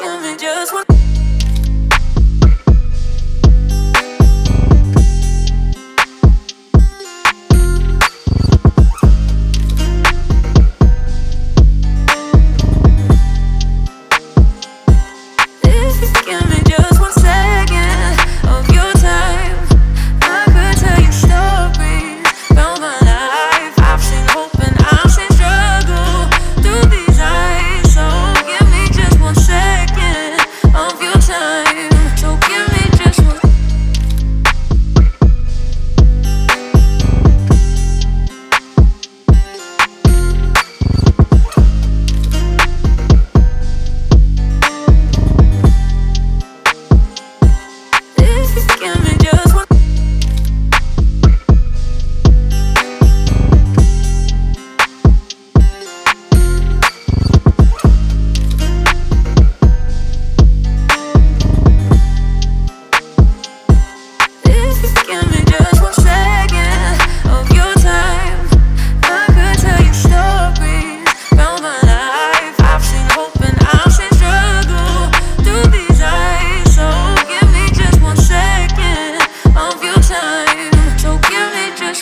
Give me just one.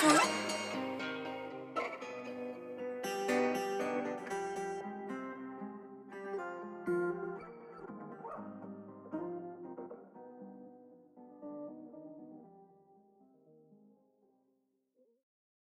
좋다.